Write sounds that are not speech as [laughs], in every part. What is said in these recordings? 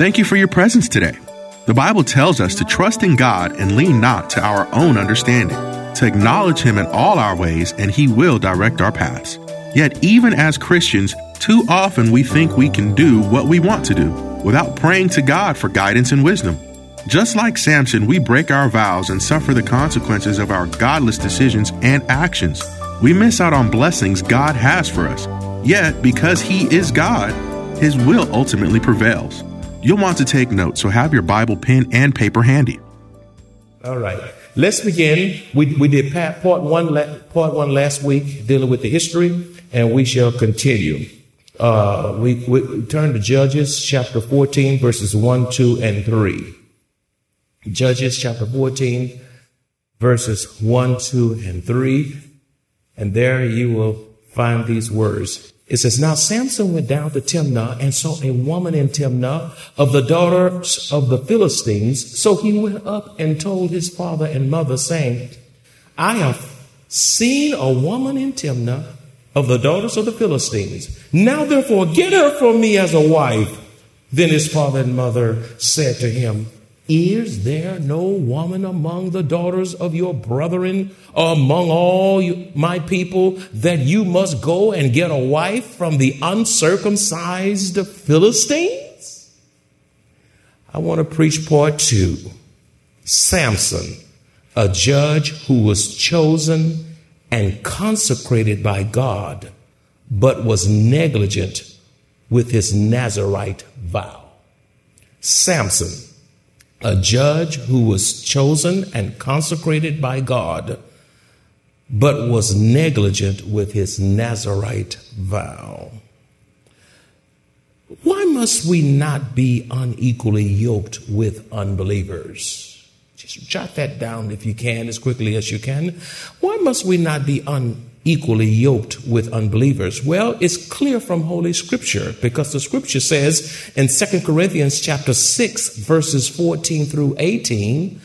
Thank you for your presence today. The Bible tells us to trust in God and lean not to our own understanding, to acknowledge Him in all our ways, and He will direct our paths. Yet, even as Christians, too often we think we can do what we want to do without praying to God for guidance and wisdom. Just like Samson, we break our vows and suffer the consequences of our godless decisions and actions. We miss out on blessings God has for us. Yet, because He is God, His will ultimately prevails. You'll want to take notes, so have your Bible pen and paper handy. All right. Let's begin. We, we did part one, part one last week dealing with the history, and we shall continue. Uh, we, we turn to Judges chapter 14, verses 1, 2, and 3. Judges chapter 14, verses 1, 2, and 3. And there you will find these words. It says, Now Samson went down to Timnah and saw a woman in Timnah of the daughters of the Philistines. So he went up and told his father and mother, saying, I have seen a woman in Timnah of the daughters of the Philistines. Now therefore get her for me as a wife. Then his father and mother said to him, is there no woman among the daughters of your brethren, among all my people, that you must go and get a wife from the uncircumcised Philistines? I want to preach part two. Samson, a judge who was chosen and consecrated by God, but was negligent with his Nazarite vow. Samson, a judge who was chosen and consecrated by God, but was negligent with his Nazarite vow. Why must we not be unequally yoked with unbelievers? Just jot that down if you can, as quickly as you can. Why must we not be unequally equally yoked with unbelievers? Well, it's clear from Holy Scripture because the Scripture says in 2 Corinthians chapter 6 verses 14 through 18,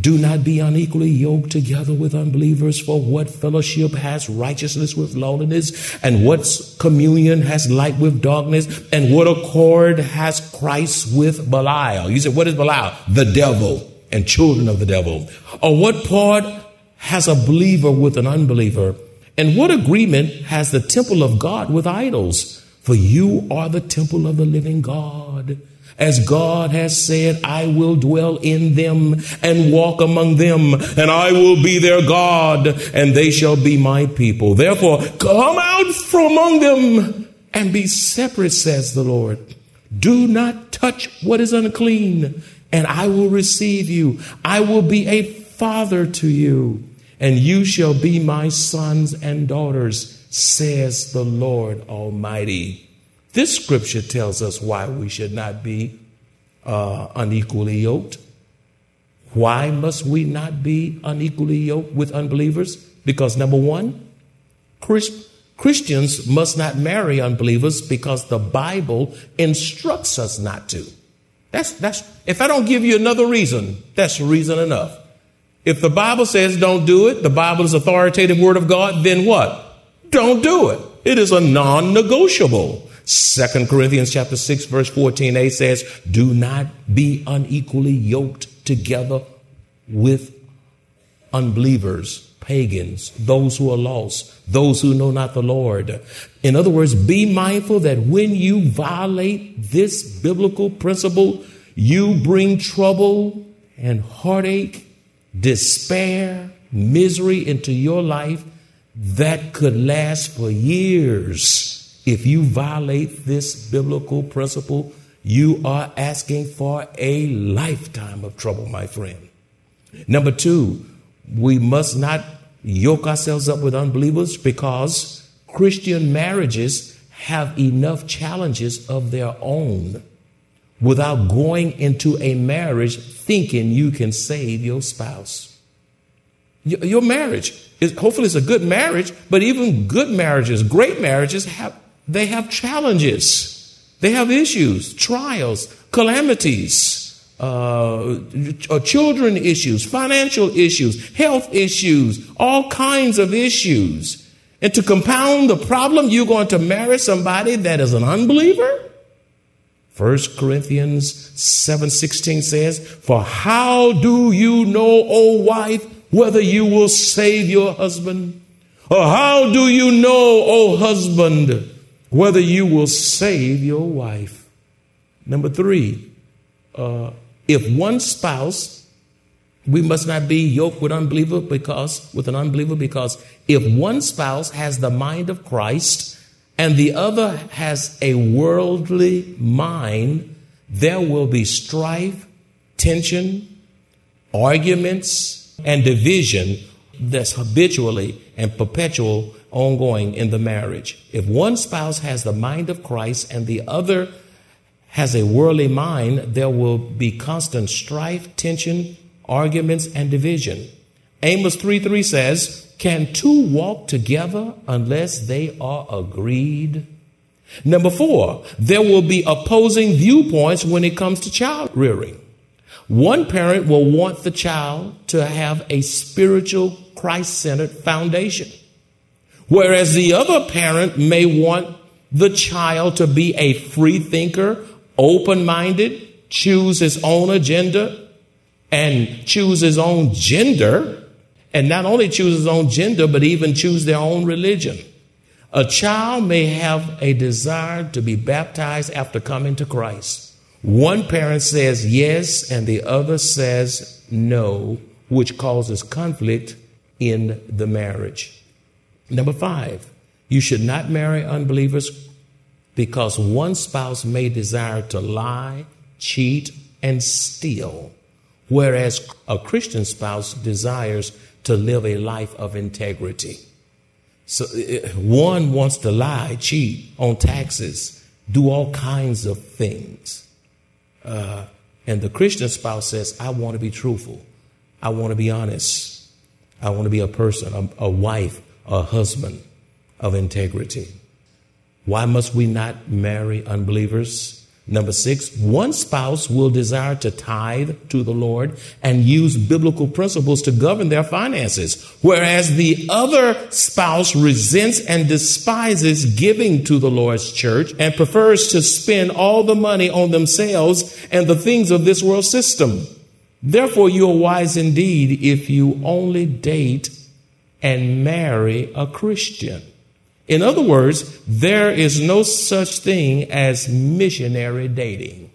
do not be unequally yoked together with unbelievers, for what fellowship has righteousness with lowliness, and what communion has light with darkness, and what accord has Christ with Belial? You say, what is Belial? The devil and children of the devil. Or what part has a believer with an unbeliever? And what agreement has the temple of God with idols? For you are the temple of the living God. As God has said, I will dwell in them and walk among them, and I will be their God, and they shall be my people. Therefore, come out from among them and be separate, says the Lord. Do not touch what is unclean, and I will receive you. I will be a father to you and you shall be my sons and daughters, says the Lord Almighty. This scripture tells us why we should not be uh, unequally yoked. Why must we not be unequally yoked with unbelievers? Because number one, Christ, Christians must not marry unbelievers because the Bible instructs us not to. That's, that's, if I don't give you another reason, that's reason enough. If the Bible says don't do it, the Bible is authoritative word of God, then what? Don't do it. It is a non-negotiable. Second Corinthians chapter 6 verse 14a says, do not be unequally yoked together with unbelievers, pagans, those who are lost, those who know not the Lord. In other words, be mindful that when you violate this biblical principle, you bring trouble and heartache despair, misery into your life that could last for years. If you violate this biblical principle, you are asking for a lifetime of trouble, my friend. Number two, we must not yoke ourselves up with unbelievers because Christian marriages have enough challenges of their own without going into a marriage thinking you can save your spouse. Your marriage is hopefully it's a good marriage, but even good marriages, great marriages have they have challenges. They have issues, trials, calamities, uh, uh, children issues, financial issues, health issues, all kinds of issues. And to compound the problem, you're going to marry somebody that is an unbeliever? 1 Corinthians 7:16 says, "For how do you know, O wife, whether you will save your husband? Or how do you know, O husband, whether you will save your wife?" Number 3, uh, if one spouse we must not be yoked with unbeliever because with an unbeliever because if one spouse has the mind of Christ and the other has a worldly mind, there will be strife, tension, arguments, and division that's habitually and perpetual ongoing in the marriage. If one spouse has the mind of Christ and the other has a worldly mind, there will be constant strife, tension, arguments, and division. Amos 3 3 says, can two walk together unless they are agreed? Number four, there will be opposing viewpoints when it comes to child rearing. One parent will want the child to have a spiritual, Christ centered foundation, whereas the other parent may want the child to be a free thinker, open minded, choose his own agenda, and choose his own gender and not only choose his own gender, but even choose their own religion. A child may have a desire to be baptized after coming to Christ. One parent says yes, and the other says no, which causes conflict in the marriage. Number five, you should not marry unbelievers because one spouse may desire to lie, cheat, and steal, whereas a Christian spouse desires to live a life of integrity. So one wants to lie, cheat on taxes, do all kinds of things. Uh, and the Christian spouse says, I want to be truthful. I want to be honest. I want to be a person, a, a wife, a husband of integrity. Why must we not marry unbelievers? Number six, one spouse will desire to tithe to the Lord and use biblical principles to govern their finances, whereas the other spouse resents and despises giving to the Lord's church and prefers to spend all the money on themselves and the things of this world system. Therefore, you are wise indeed if you only date and marry a Christian. In other words, there is no such thing as missionary dating.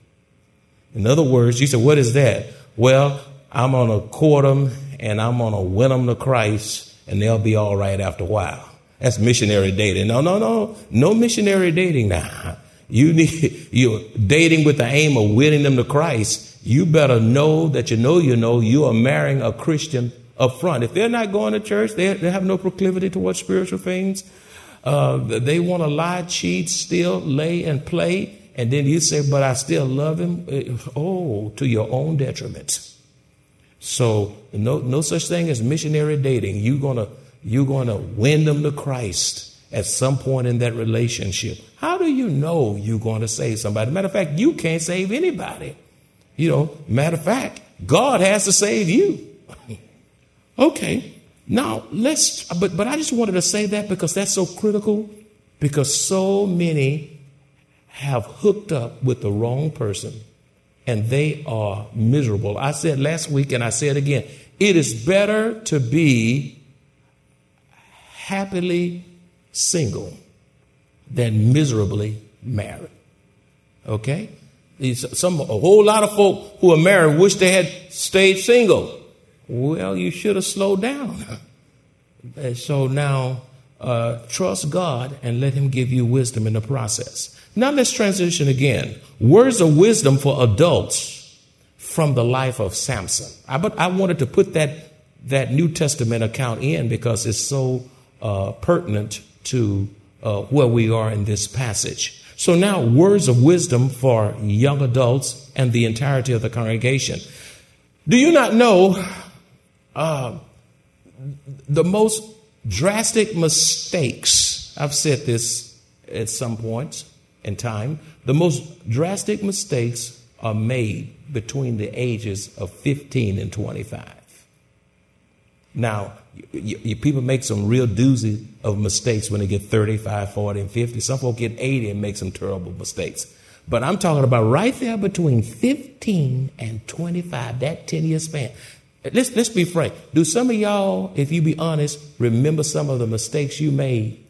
In other words, you say, what is that? Well, I'm going to court them and I'm going to win them to Christ and they'll be all right after a while. That's missionary dating. No, no, no, no missionary dating now. You need, [laughs] you're dating with the aim of winning them to Christ. You better know that you know you know you are marrying a Christian up front. If they're not going to church, they, they have no proclivity towards spiritual things. Uh, they want to lie, cheat, steal, lay, and play. And then you say, but I still love him. Uh, oh, to your own detriment. So no, no such thing as missionary dating. You're gonna, you're gonna win them to Christ at some point in that relationship. How do you know you're going to save somebody? Matter of fact, you can't save anybody. You know, matter of fact, God has to save you. [laughs] okay. Now, let's, but, but I just wanted to say that because that's so critical, because so many have hooked up with the wrong person and they are miserable. I said last week and I said again, it is better to be happily single than miserably married. Okay? Some, a whole lot of folk who are married wish they had stayed single. Well, you should have slowed down. [laughs] And so now uh, trust God and let Him give you wisdom in the process. Now let's transition again. Words of wisdom for adults from the life of Samson. I, but I wanted to put that, that New Testament account in because it's so uh, pertinent to uh, where we are in this passage. So now, words of wisdom for young adults and the entirety of the congregation. Do you not know uh, the most drastic mistakes? I've said this at some point in time. The most drastic mistakes are made between the ages of 15 and 25. Now, you, you, people make some real doozy of mistakes when they get 35, 40, and 50. Some folks get 80 and make some terrible mistakes. But I'm talking about right there between 15 and 25, that 10 year span. Let's, let's be frank. Do some of y'all, if you be honest, remember some of the mistakes you made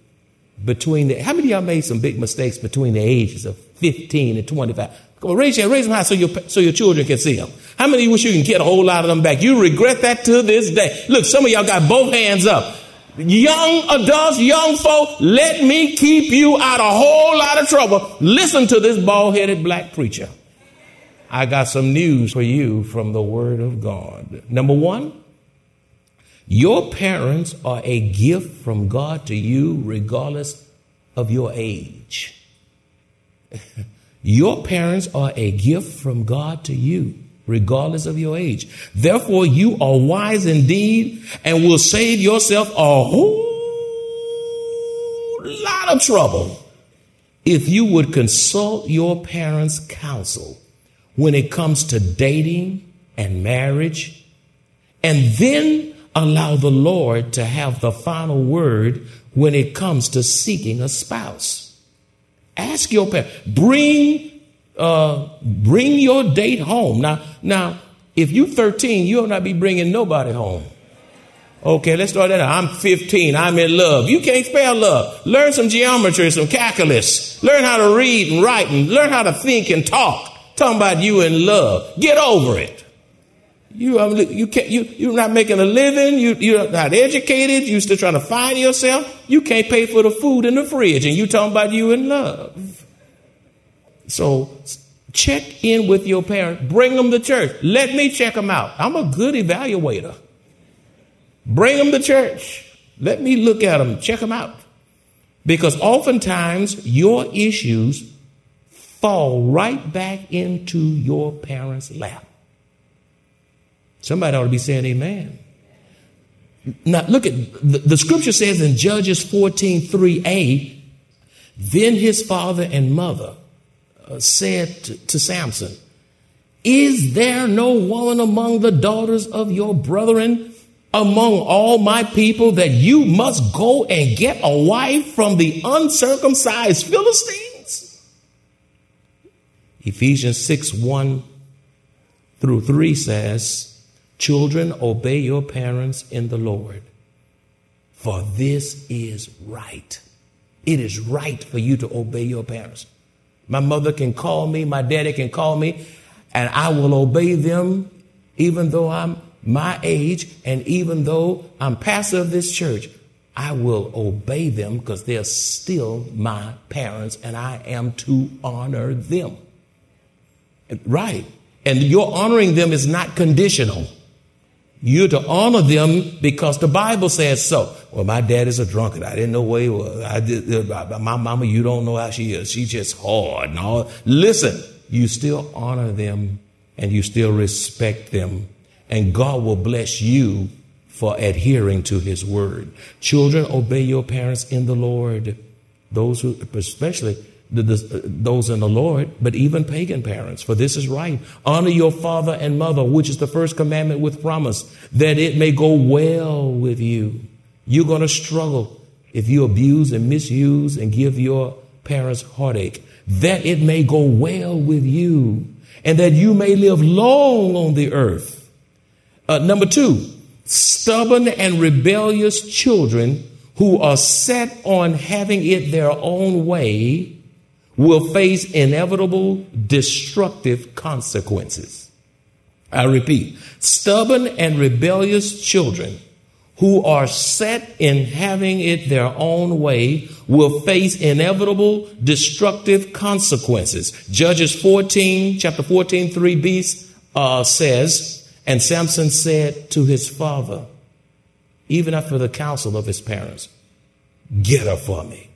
between the, how many of y'all made some big mistakes between the ages of 15 and 25? Come on, raise your, raise them high so your, so your children can see them. How many you wish you can get a whole lot of them back? You regret that to this day. Look, some of y'all got both hands up. Young adults, young folk, let me keep you out a whole lot of trouble. Listen to this bald headed black preacher. I got some news for you from the Word of God. Number one, your parents are a gift from God to you, regardless of your age. [laughs] your parents are a gift from God to you, regardless of your age. Therefore, you are wise indeed and will save yourself a whole lot of trouble if you would consult your parents' counsel when it comes to dating and marriage, and then allow the Lord to have the final word when it comes to seeking a spouse. Ask your parents. Bring, uh, bring your date home. Now, now, if you're 13, you'll not be bringing nobody home. Okay, let's start that out. I'm 15. I'm in love. You can't spell love. Learn some geometry, some calculus. Learn how to read and write and learn how to think and talk. Talking about you in love. Get over it. You, um, you can't, you, you're not making a living. You, you're not educated. You're still trying to find yourself. You can't pay for the food in the fridge and you talking about you in love. So check in with your parents. Bring them to church. Let me check them out. I'm a good evaluator. Bring them to church. Let me look at them. Check them out. Because oftentimes your issues fall right back into your parents' lap. Somebody ought to be saying amen. Now, look at the, the scripture says in Judges 14 3a, then his father and mother uh, said to, to Samson, Is there no woman among the daughters of your brethren among all my people that you must go and get a wife from the uncircumcised Philistines? Ephesians 6 1 through 3 says, Children, obey your parents in the Lord, for this is right. It is right for you to obey your parents. My mother can call me, my daddy can call me, and I will obey them even though I'm my age and even though I'm pastor of this church. I will obey them because they're still my parents and I am to honor them. Right. And your honoring them is not conditional. You're to honor them because the Bible says so. Well, my dad is a drunkard. I didn't know where he was. I did, uh, my mama, you don't know how she is. She's just hard all. Listen, you still honor them and you still respect them. And God will bless you for adhering to his word. Children, obey your parents in the Lord. Those who, especially the, the, those in the Lord, but even pagan parents, for this is right. Honor your father and mother, which is the first commandment with promise, that it may go well with you. You're going to struggle if you abuse and misuse and give your parents heartache, that it may go well with you and that you may live long on the earth. Uh, number two, stubborn and rebellious children who are set on having it their own way will face inevitable destructive consequences. I repeat, stubborn and rebellious children who are set in having it their own way will face inevitable destructive consequences. Judges 14, chapter 14, 3b uh, says, And Samson said to his father, even after the counsel of his parents, Get her for me.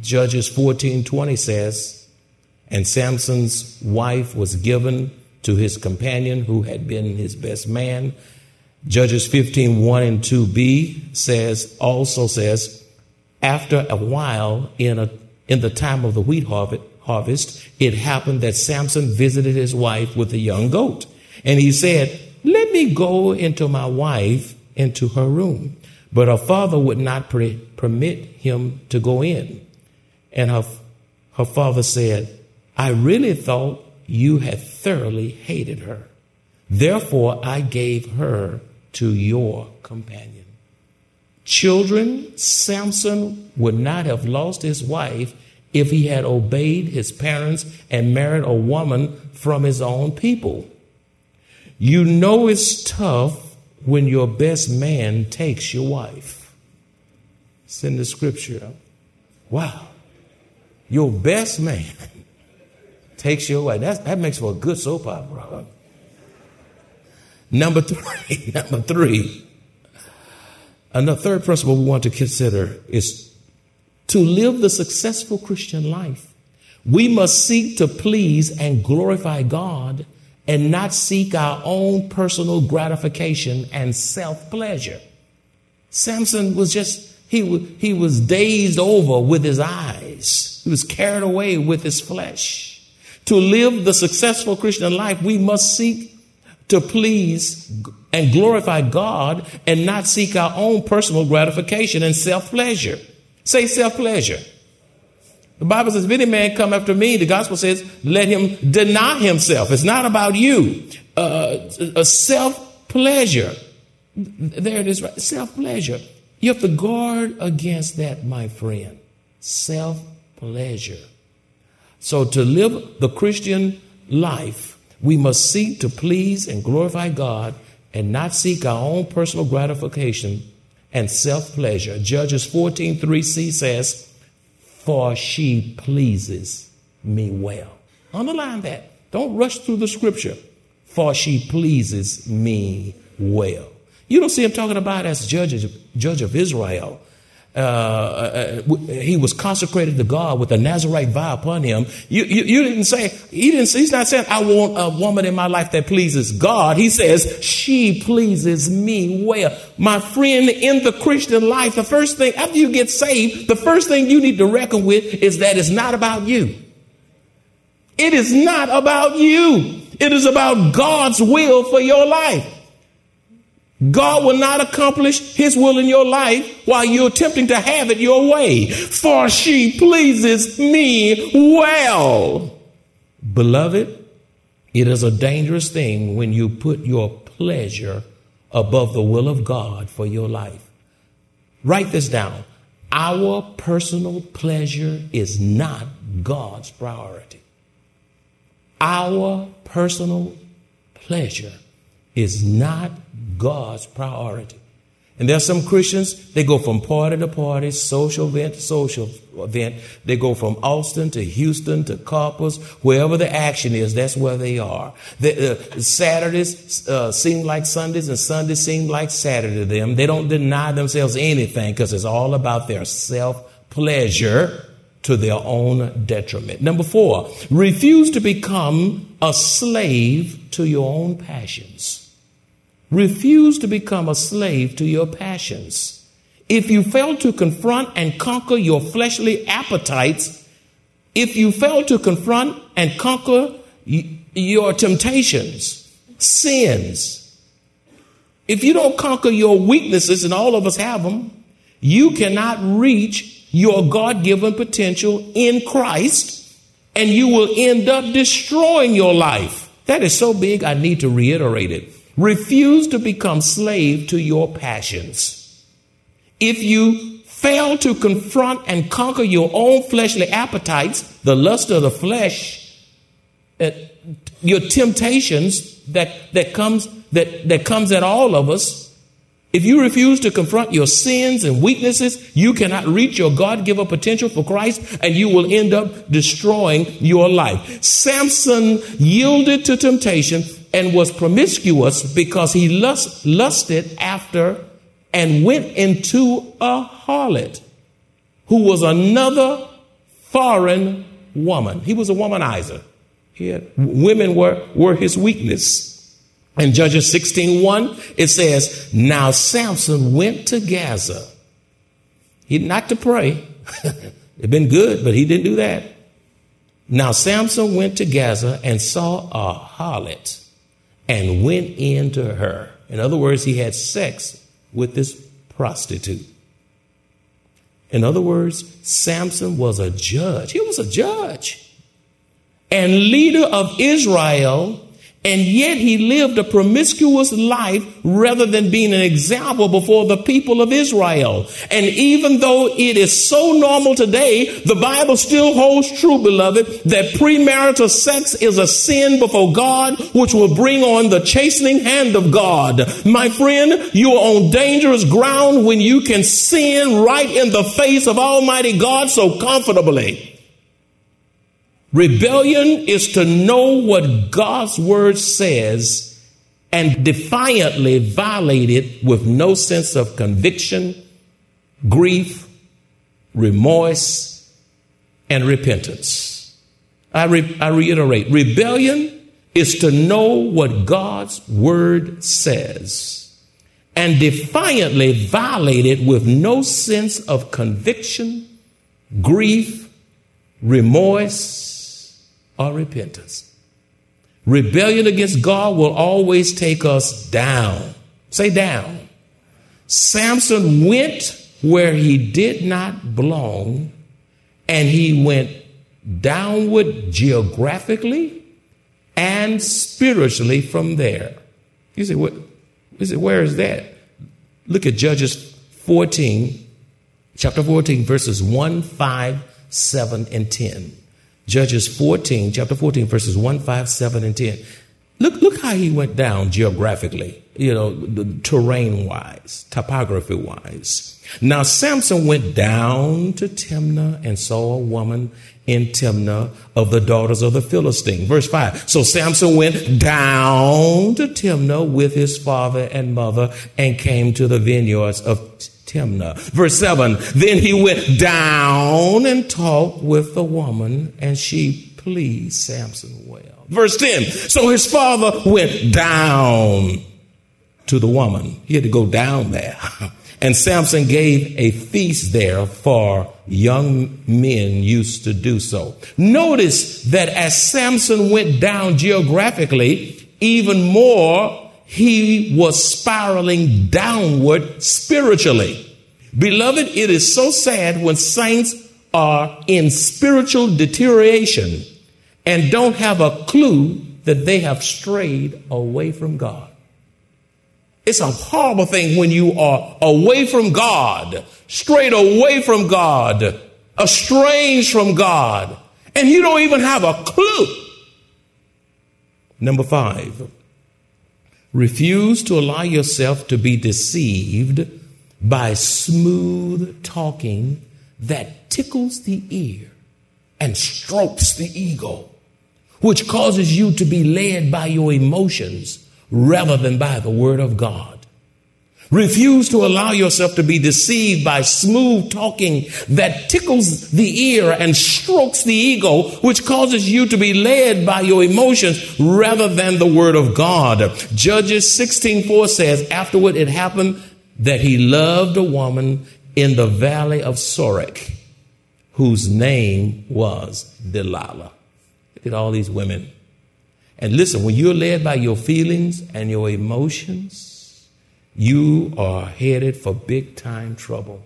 Judges 14, 20 says, And Samson's wife was given to his companion who had been his best man Judges 15, 1 and 2b says, also says, after a while in a in the time of the wheat harvest, it happened that Samson visited his wife with a young goat. And he said, Let me go into my wife into her room. But her father would not pre- permit him to go in. And her, her father said, I really thought you had thoroughly hated her. Therefore, I gave her to your companion. Children, Samson would not have lost his wife if he had obeyed his parents and married a woman from his own people. You know it's tough when your best man takes your wife. It's in the scripture. Wow. Your best man takes your wife. That's, that makes for a good soap opera. Number three, [laughs] number three, and the third principle we want to consider is to live the successful Christian life. We must seek to please and glorify God and not seek our own personal gratification and self pleasure. Samson was just, he, he was dazed over with his eyes. He was carried away with his flesh. To live the successful Christian life, we must seek to please and glorify God and not seek our own personal gratification and self pleasure. Say self pleasure. The Bible says, if any man come after me, the gospel says, let him deny himself. It's not about you. Uh, a self pleasure. There it is, right? Self pleasure. You have to guard against that, my friend. Self pleasure. So to live the Christian life, we must seek to please and glorify God and not seek our own personal gratification and self pleasure. Judges 14 3c says, For she pleases me well. Underline that. Don't rush through the scripture. For she pleases me well. You don't see him talking about as judge, judge of Israel uh, uh, uh he was consecrated to God with a Nazarite vow upon him. You, you, you, didn't say, he didn't, he's not saying, I want a woman in my life that pleases God. He says, she pleases me well. My friend, in the Christian life, the first thing, after you get saved, the first thing you need to reckon with is that it's not about you. It is not about you. It is about God's will for your life. God will not accomplish his will in your life while you're attempting to have it your way. For she pleases me well. Beloved, it is a dangerous thing when you put your pleasure above the will of God for your life. Write this down. Our personal pleasure is not God's priority. Our personal pleasure is not God's priority. And there are some Christians, they go from party to party, social event to social event. They go from Austin to Houston to Corpus, wherever the action is, that's where they are. The, uh, Saturdays uh, seem like Sundays and Sundays seem like Saturday to them. They don't deny themselves anything because it's all about their self pleasure to their own detriment. Number four, refuse to become a slave to your own passions. Refuse to become a slave to your passions. If you fail to confront and conquer your fleshly appetites, if you fail to confront and conquer your temptations, sins, if you don't conquer your weaknesses, and all of us have them, you cannot reach your God given potential in Christ, and you will end up destroying your life. That is so big, I need to reiterate it. Refuse to become slave to your passions. If you fail to confront and conquer your own fleshly appetites, the lust of the flesh, uh, your temptations that, that comes that, that comes at all of us, If you refuse to confront your sins and weaknesses, you cannot reach your God given potential for Christ and you will end up destroying your life. Samson yielded to temptation and was promiscuous because he lust, lusted after and went into a harlot who was another foreign woman. He was a womanizer. Had, women were, were his weakness. In Judges 16:1, it says, Now Samson went to Gaza. He not to pray. [laughs] It'd been good, but he didn't do that. Now Samson went to Gaza and saw a harlot and went into her. In other words, he had sex with this prostitute. In other words, Samson was a judge. He was a judge and leader of Israel and yet he lived a promiscuous life rather than being an example before the people of Israel. And even though it is so normal today, the Bible still holds true, beloved, that premarital sex is a sin before God, which will bring on the chastening hand of God. My friend, you are on dangerous ground when you can sin right in the face of Almighty God so comfortably. Rebellion is to know what God's word says and defiantly violate it with no sense of conviction, grief, remorse, and repentance. I, re- I reiterate rebellion is to know what God's word says and defiantly violate it with no sense of conviction, grief, remorse, repentance. Rebellion against God will always take us down. Say down. Samson went where he did not belong and he went downward geographically and spiritually from there. You say, what? You say, where is that? Look at Judges 14, chapter 14, verses 1, 5, 7, and 10. Judges 14, chapter 14, verses 1, 5, 7, and 10. Look, look how he went down geographically, you know, terrain wise, topography wise. Now Samson went down to Timnah and saw a woman in Timnah of the daughters of the Philistine. Verse 5. So Samson went down to Timnah with his father and mother and came to the vineyards of Timnah. Verse 7 Then he went down and talked with the woman, and she pleased Samson well. Verse 10 So his father went down to the woman. He had to go down there. [laughs] And Samson gave a feast there for young men used to do so. Notice that as Samson went down geographically, even more he was spiraling downward spiritually. Beloved, it is so sad when saints are in spiritual deterioration and don't have a clue that they have strayed away from God. It's a horrible thing when you are away from God, strayed away from God, estranged from God, and you don't even have a clue. Number five, Refuse to allow yourself to be deceived by smooth talking that tickles the ear and strokes the ego, which causes you to be led by your emotions rather than by the word of God. Refuse to allow yourself to be deceived by smooth talking that tickles the ear and strokes the ego, which causes you to be led by your emotions rather than the word of God. Judges 16:4 says, afterward it happened that he loved a woman in the valley of Sorek, whose name was Delilah. Look at all these women. And listen, when you're led by your feelings and your emotions, you are headed for big time trouble.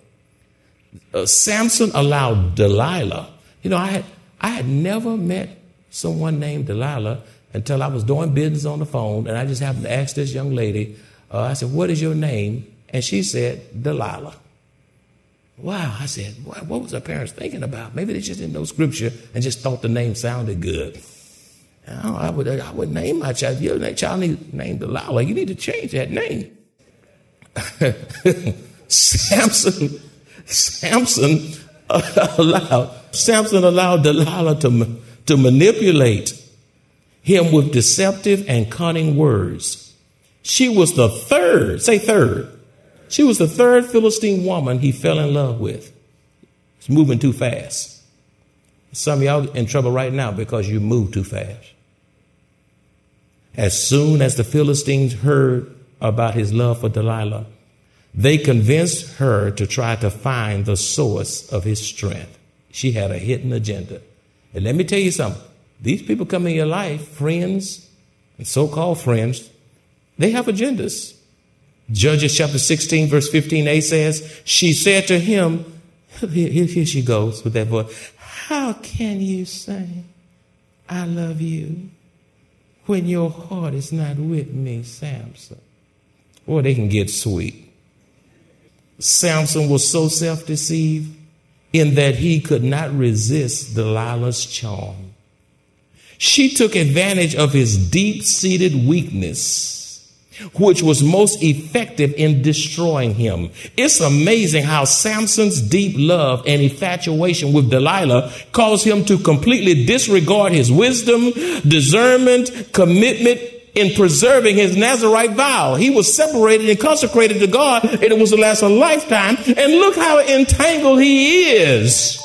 Uh, Samson allowed Delilah. You know, I had, I had never met someone named Delilah until I was doing business on the phone, and I just happened to ask this young lady, uh, I said, What is your name? And she said, Delilah. Wow, I said, what was her parents thinking about? Maybe they just didn't know scripture and just thought the name sounded good. I would, I would name my child. Your child named Delilah, you need to change that name. [laughs] Samson, Samson allowed Samson allowed Delilah to, to manipulate him with deceptive and cunning words. She was the third, say third. She was the third Philistine woman he fell in love with. It's moving too fast. Some of y'all in trouble right now because you move too fast. As soon as the Philistines heard about his love for Delilah, they convinced her to try to find the source of his strength. She had a hidden agenda. And let me tell you something these people come in your life, friends and so called friends, they have agendas. Judges chapter 16, verse 15a says, She said to him, [laughs] here, here she goes with that voice, How can you say, I love you, when your heart is not with me, Samson? Or they can get sweet. Samson was so self deceived in that he could not resist Delilah's charm. She took advantage of his deep seated weakness, which was most effective in destroying him. It's amazing how Samson's deep love and infatuation with Delilah caused him to completely disregard his wisdom, discernment, commitment, in preserving his Nazarite vow. He was separated and consecrated to God, and it was to last a lifetime. And look how entangled he is.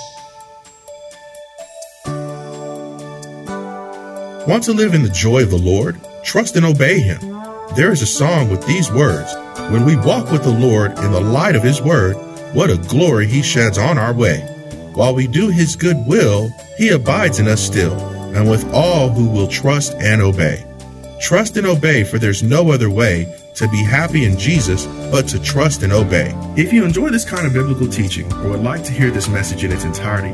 Want to live in the joy of the Lord? Trust and obey Him. There is a song with these words When we walk with the Lord in the light of His word, what a glory He sheds on our way. While we do His good will, He abides in us still, and with all who will trust and obey. Trust and obey, for there's no other way to be happy in Jesus but to trust and obey. If you enjoy this kind of biblical teaching or would like to hear this message in its entirety,